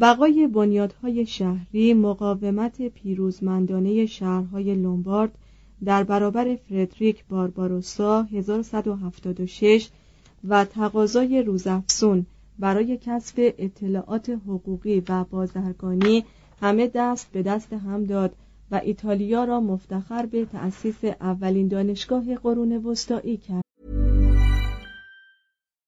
بقای بنیادهای شهری مقاومت پیروزمندانه شهرهای لومبارد در برابر فردریک بارباروسا 1176 و تقاضای روزافزون برای کسب اطلاعات حقوقی و بازرگانی همه دست به دست هم داد و ایتالیا را مفتخر به تأسیس اولین دانشگاه قرون وسطایی کرد.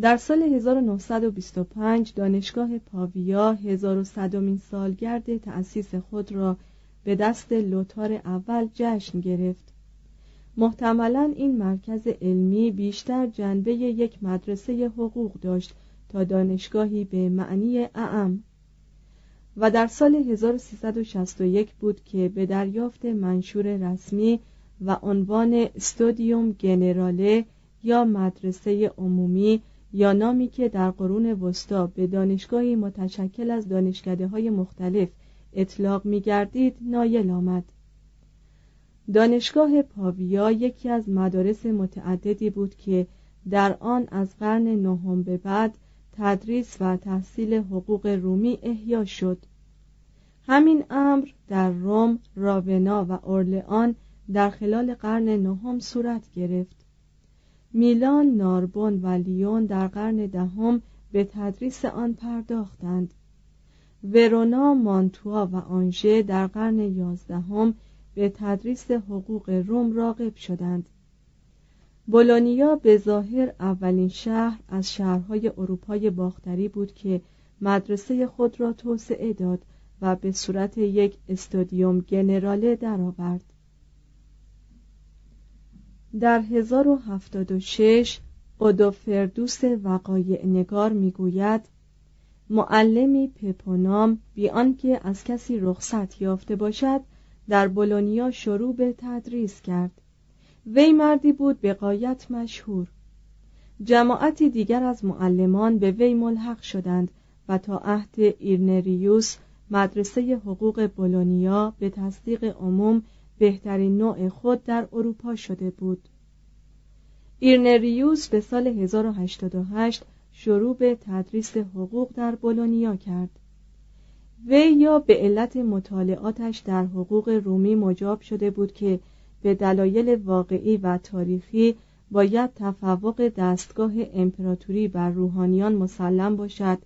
در سال 1925 دانشگاه پاویا 1100 مین سالگرد تأسیس خود را به دست لوتار اول جشن گرفت. محتملا این مرکز علمی بیشتر جنبه یک مدرسه حقوق داشت تا دانشگاهی به معنی اعم و در سال 1361 بود که به دریافت منشور رسمی و عنوان استودیوم گنراله یا مدرسه عمومی یا نامی که در قرون وسطا به دانشگاهی متشکل از دانشکده های مختلف اطلاق می گردید نایل آمد. دانشگاه پاویا یکی از مدارس متعددی بود که در آن از قرن نهم به بعد تدریس و تحصیل حقوق رومی احیا شد. همین امر در روم، راونا و اورلئان در خلال قرن نهم صورت گرفت. میلان، ناربون و لیون در قرن دهم به تدریس آن پرداختند ورونا، مانتوا و آنژه در قرن یازدهم به تدریس حقوق روم راغب شدند بولونیا به ظاهر اولین شهر از شهرهای اروپای باختری بود که مدرسه خود را توسعه داد و به صورت یک استودیوم گنراله درآورد. در 1076 اودوفردوس وقایع نگار می‌گوید معلمی پپونام بی آنکه از کسی رخصت یافته باشد در بولونیا شروع به تدریس کرد. وی مردی بود به غایت مشهور. جماعتی دیگر از معلمان به وی ملحق شدند و تا عهد ایرنریوس مدرسه حقوق بولونیا به تصدیق عموم بهترین نوع خود در اروپا شده بود. ایرنریوس به سال 1088 شروع به تدریس حقوق در بولونیا کرد. وی یا به علت مطالعاتش در حقوق رومی مجاب شده بود که به دلایل واقعی و تاریخی باید تفوق دستگاه امپراتوری بر روحانیان مسلم باشد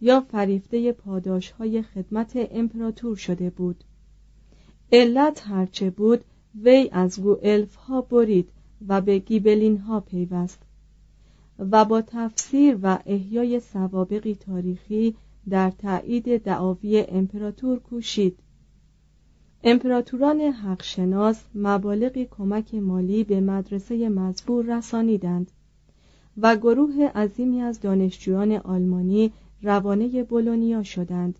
یا فریفته پاداش های خدمت امپراتور شده بود. علت هرچه بود وی از گوئلف ها برید و به گیبلین ها پیوست. و با تفسیر و احیای سوابقی تاریخی در تایید دعاوی امپراتور کوشید. امپراتوران حقشناس مبالغی کمک مالی به مدرسه مزبور رسانیدند و گروه عظیمی از دانشجویان آلمانی روانه بولونیا شدند.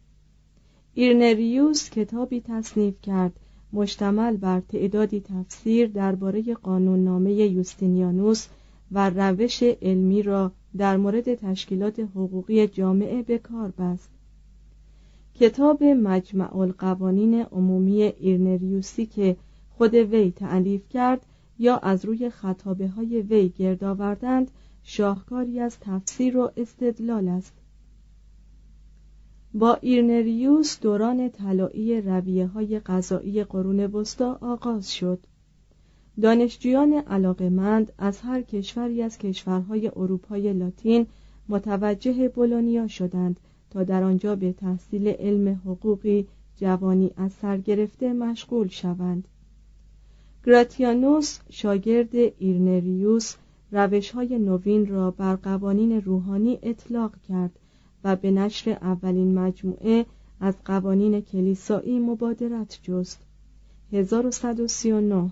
ایرنریوس کتابی تصنیف کرد مشتمل بر تعدادی تفسیر درباره قانوننامه یوستینیانوس و روش علمی را در مورد تشکیلات حقوقی جامعه به کار بست. کتاب مجمع القوانین عمومی ایرنریوسی که خود وی تالیف کرد یا از روی خطابه های وی گرد آوردند شاهکاری از تفسیر و استدلال است. با ایرنریوس دوران طلایی رویه های قضایی قرون وسطا آغاز شد. دانشجویان علاقمند از هر کشوری از کشورهای اروپای لاتین متوجه بولونیا شدند تا در آنجا به تحصیل علم حقوقی جوانی از سر گرفته مشغول شوند. گراتیانوس شاگرد ایرنریوس روش های نوین را بر قوانین روحانی اطلاق کرد و به نشر اولین مجموعه از قوانین کلیسایی مبادرت جست. 1139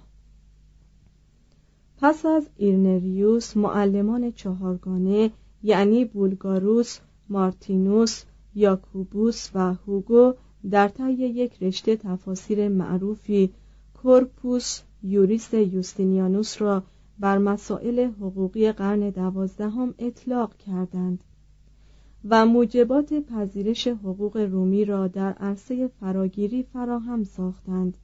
پس از ایرنریوس، معلمان چهارگانه یعنی بولگاروس، مارتینوس، یاکوبوس و هوگو در طی یک رشته تفاسیر معروفی کورپوس یوریس یوستینیانوس را بر مسائل حقوقی قرن دوازدهم اطلاق کردند. و موجبات پذیرش حقوق رومی را در عرصه فراگیری فراهم ساختند.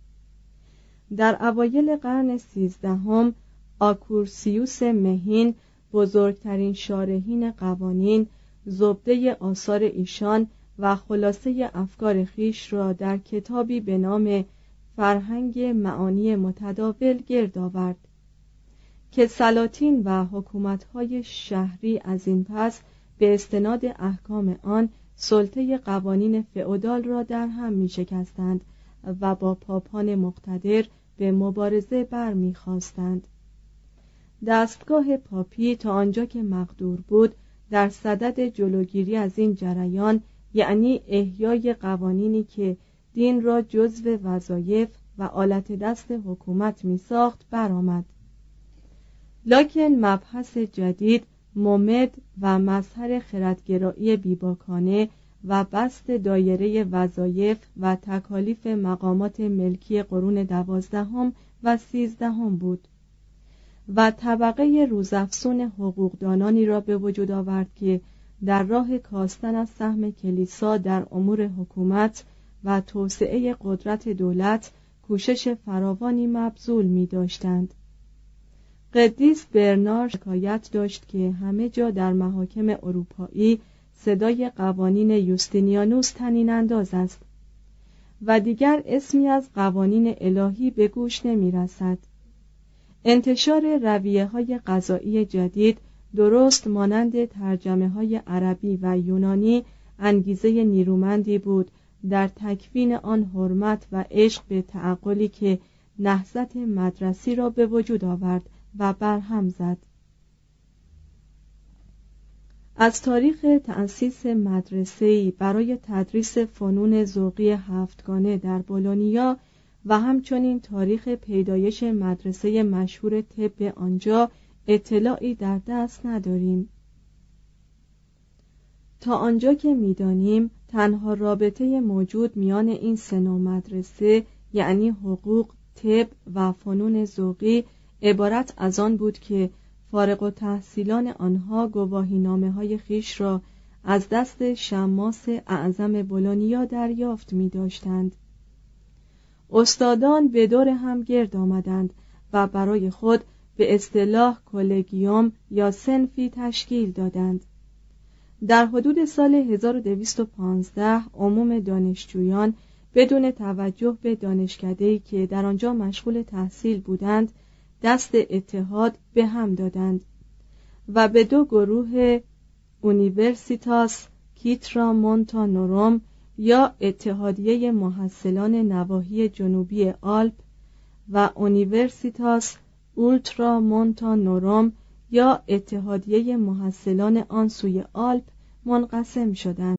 در اوایل قرن سیزدهم آکورسیوس مهین بزرگترین شارحین قوانین زبده آثار ایشان و خلاصه افکار خیش را در کتابی به نام فرهنگ معانی متداول گرد آورد. که سلاطین و حکومتهای شهری از این پس به استناد احکام آن سلطه قوانین فئودال را در هم می شکستند و با پاپان مقتدر به مبارزه برمیخواستند. دستگاه پاپی تا آنجا که مقدور بود در صدد جلوگیری از این جریان یعنی احیای قوانینی که دین را جزو وظایف و آلت دست حکومت می ساخت برآمد. لکن مبحث جدید ممد و مظهر خردگرایی بیباکانه و بست دایره وظایف و تکالیف مقامات ملکی قرون دوازدهم و سیزدهم بود و طبقه روزافسون حقوقدانانی را به وجود آورد که در راه کاستن از سهم کلیسا در امور حکومت و توسعه قدرت دولت کوشش فراوانی مبذول می داشتند. قدیس برنار شکایت داشت که همه جا در محاکم اروپایی صدای قوانین یوستینیانوس تنین انداز است و دیگر اسمی از قوانین الهی به گوش نمی رسد. انتشار رویه های غذایی جدید درست مانند ترجمه های عربی و یونانی انگیزه نیرومندی بود در تکوین آن حرمت و عشق به تعقلی که نهضت مدرسی را به وجود آورد و برهم زد. از تاریخ تأسیس مدرسه‌ای برای تدریس فنون ذوقی هفتگانه در بولونیا و همچنین تاریخ پیدایش مدرسه مشهور طب آنجا اطلاعی در دست نداریم. تا آنجا که می‌دانیم تنها رابطه موجود میان این سه مدرسه یعنی حقوق، طب و فنون ذوقی عبارت از آن بود که فارغ و تحصیلان آنها گواهی نامه های خیش را از دست شماس اعظم بولونیا دریافت می داشتند. استادان به دور هم گرد آمدند و برای خود به اصطلاح کلگیوم یا سنفی تشکیل دادند در حدود سال 1215 عموم دانشجویان بدون توجه به دانشکده‌ای که در آنجا مشغول تحصیل بودند دست اتحاد به هم دادند و به دو گروه اونیورسیتاس کیترا مونتا نوروم یا اتحادیه محصلان نواحی جنوبی آلپ و اونیورسیتاس اولترا مونتا نوروم یا اتحادیه محصلان آن سوی آلپ منقسم شدند.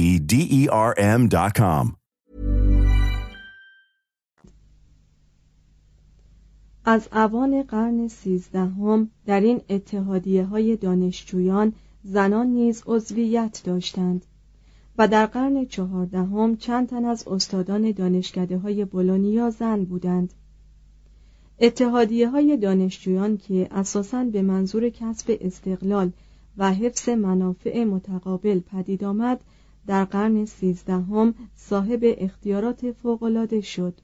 D E R M.com. از اوان قرن سیزدهم در این اتحادیه های دانشجویان زنان نیز عضویت داشتند و در قرن چهاردهم چند تن از استادان دانشکده های بولونیا زن بودند اتحادیه های دانشجویان که اساساً به منظور کسب استقلال و حفظ منافع متقابل پدید آمد در قرن سیزدهم صاحب اختیارات فوقالعاده شد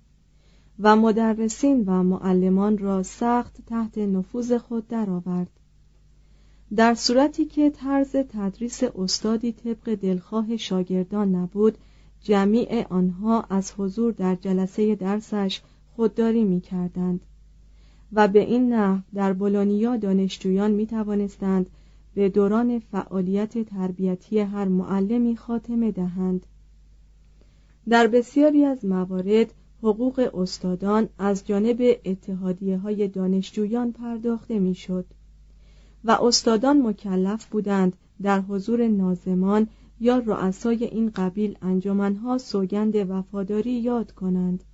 و مدرسین و معلمان را سخت تحت نفوذ خود درآورد. در صورتی که طرز تدریس استادی طبق دلخواه شاگردان نبود جمیع آنها از حضور در جلسه درسش خودداری می کردند و به این نحو در بولونیا دانشجویان می توانستند به دوران فعالیت تربیتی هر معلمی خاتمه دهند. در بسیاری از موارد حقوق استادان از جانب اتحادیه های دانشجویان پرداخته می‌شد و استادان مکلف بودند در حضور نازمان یا رؤسای این قبیل انجمنها سوگند وفاداری یاد کنند.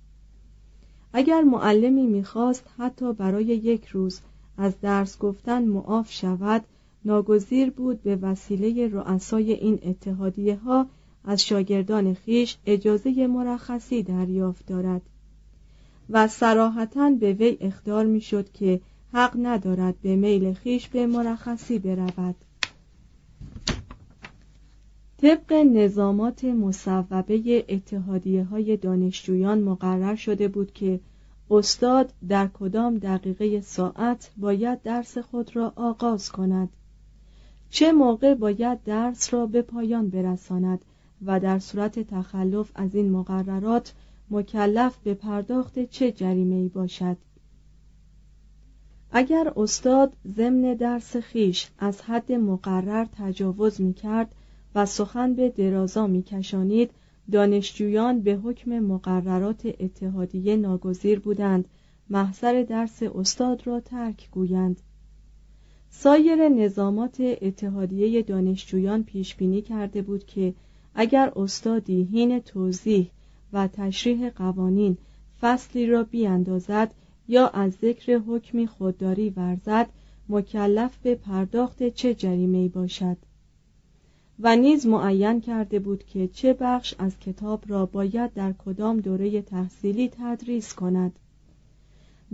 اگر معلمی می‌خواست حتی برای یک روز از درس گفتن معاف شود ناگزیر بود به وسیله رؤسای این اتحادیه ها از شاگردان خیش اجازه مرخصی دریافت دارد و سراحتا به وی اخدار می‌شد که حق ندارد به میل خیش به مرخصی برود. طبق نظامات مصوبه اتحادیه های دانشجویان مقرر شده بود که استاد در کدام دقیقه ساعت باید درس خود را آغاز کند. چه موقع باید درس را به پایان برساند و در صورت تخلف از این مقررات مکلف به پرداخت چه جریمه باشد؟ اگر استاد ضمن درس خیش از حد مقرر تجاوز می کرد و سخن به درازا می کشانید دانشجویان به حکم مقررات اتحادیه ناگزیر بودند محضر درس استاد را ترک گویند. سایر نظامات اتحادیه دانشجویان پیش بینی کرده بود که اگر استادی حین توضیح و تشریح قوانین فصلی را بیاندازد یا از ذکر حکمی خودداری ورزد مکلف به پرداخت چه جریمه باشد؟ و نیز معین کرده بود که چه بخش از کتاب را باید در کدام دوره تحصیلی تدریس کند.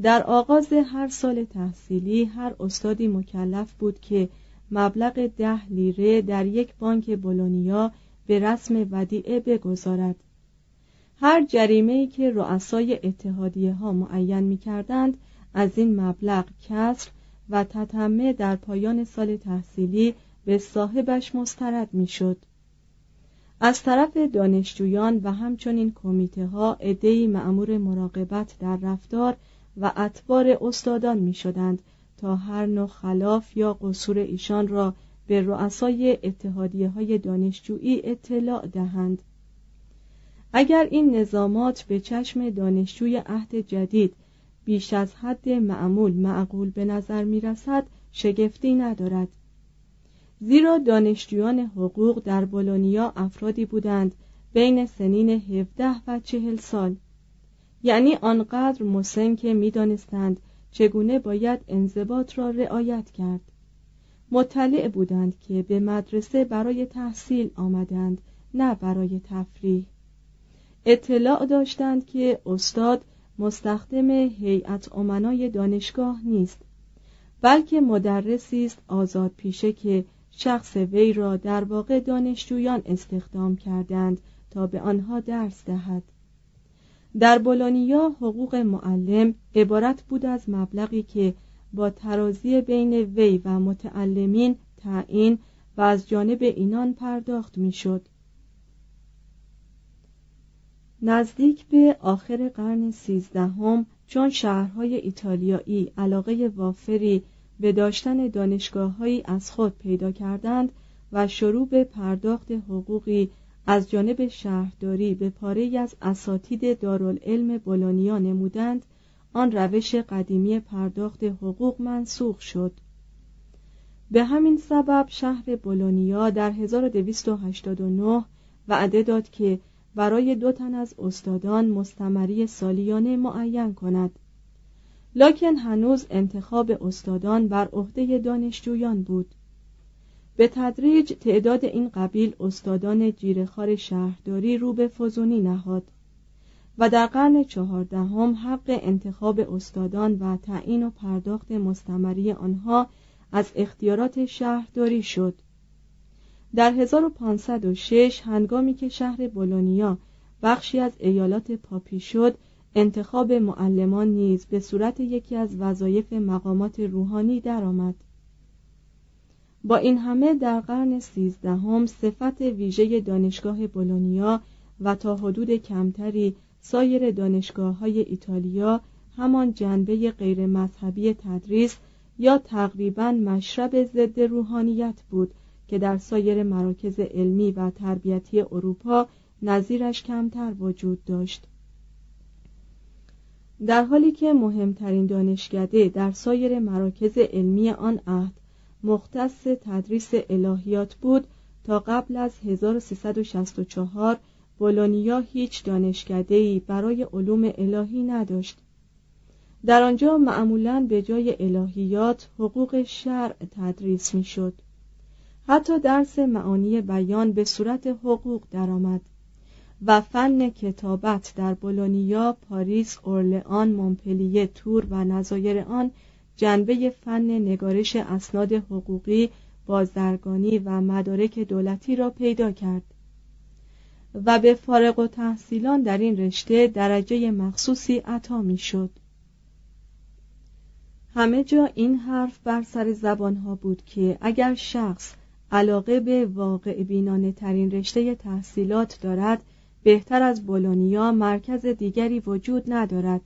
در آغاز هر سال تحصیلی هر استادی مکلف بود که مبلغ ده لیره در یک بانک بولونیا به رسم ودیعه بگذارد هر جریمه ای که رؤسای اتحادیه ها معین می کردند از این مبلغ کسر و تتمه در پایان سال تحصیلی به صاحبش مسترد می شد. از طرف دانشجویان و همچنین کمیته ها ادهی معمور مراقبت در رفتار و اتبار استادان می شدند تا هر نوع خلاف یا قصور ایشان را به رؤسای اتحادیه های دانشجویی اطلاع دهند. اگر این نظامات به چشم دانشجوی عهد جدید بیش از حد معمول معقول به نظر می رسد شگفتی ندارد. زیرا دانشجویان حقوق در بولونیا افرادی بودند بین سنین 17 و 40 سال. یعنی آنقدر مسن که می‌دانستند چگونه باید انضباط را رعایت کرد. مطلع بودند که به مدرسه برای تحصیل آمدند نه برای تفریح. اطلاع داشتند که استاد مستخدم هیئت امنای دانشگاه نیست بلکه مدرسی است آزاد پیشه که شخص وی را در واقع دانشجویان استخدام کردند تا به آنها درس دهد. در بولونیا حقوق معلم عبارت بود از مبلغی که با ترازی بین وی و متعلمین تعیین و از جانب اینان پرداخت می‌شد. نزدیک به آخر قرن سیزدهم چون شهرهای ایتالیایی علاقه وافری به داشتن دانشگاههایی از خود پیدا کردند و شروع به پرداخت حقوقی از جانب شهرداری به پاره از اساتید دارالعلم بولونیا نمودند آن روش قدیمی پرداخت حقوق منسوخ شد. به همین سبب شهر بولونیا در 1289 وعده داد که برای دو تن از استادان مستمری سالیانه معین کند. لکن هنوز انتخاب استادان بر عهده دانشجویان بود. به تدریج تعداد این قبیل استادان جیرخار شهرداری رو به فزونی نهاد و در قرن چهاردهم حق انتخاب استادان و تعیین و پرداخت مستمری آنها از اختیارات شهرداری شد در 1506 هنگامی که شهر بولونیا بخشی از ایالات پاپی شد انتخاب معلمان نیز به صورت یکی از وظایف مقامات روحانی درآمد. با این همه در قرن سیزدهم صفت ویژه دانشگاه بولونیا و تا حدود کمتری سایر دانشگاه های ایتالیا همان جنبه غیر مذهبی تدریس یا تقریبا مشرب ضد روحانیت بود که در سایر مراکز علمی و تربیتی اروپا نظیرش کمتر وجود داشت. در حالی که مهمترین دانشکده در سایر مراکز علمی آن عهد مختص تدریس الهیات بود تا قبل از 1364 بولونیا هیچ دانشکده‌ای برای علوم الهی نداشت در آنجا معمولا به جای الهیات حقوق شرع تدریس می‌شد. حتی درس معانی بیان به صورت حقوق درآمد و فن کتابت در بولونیا، پاریس، اورلئان، مونپلیه، تور و نظایر آن جنبه فن نگارش اسناد حقوقی، بازرگانی و مدارک دولتی را پیدا کرد و به فارغ و تحصیلان در این رشته درجه مخصوصی عطا می شد. همه جا این حرف بر سر زبان ها بود که اگر شخص علاقه به واقع بینانه ترین رشته تحصیلات دارد بهتر از بولونیا مرکز دیگری وجود ندارد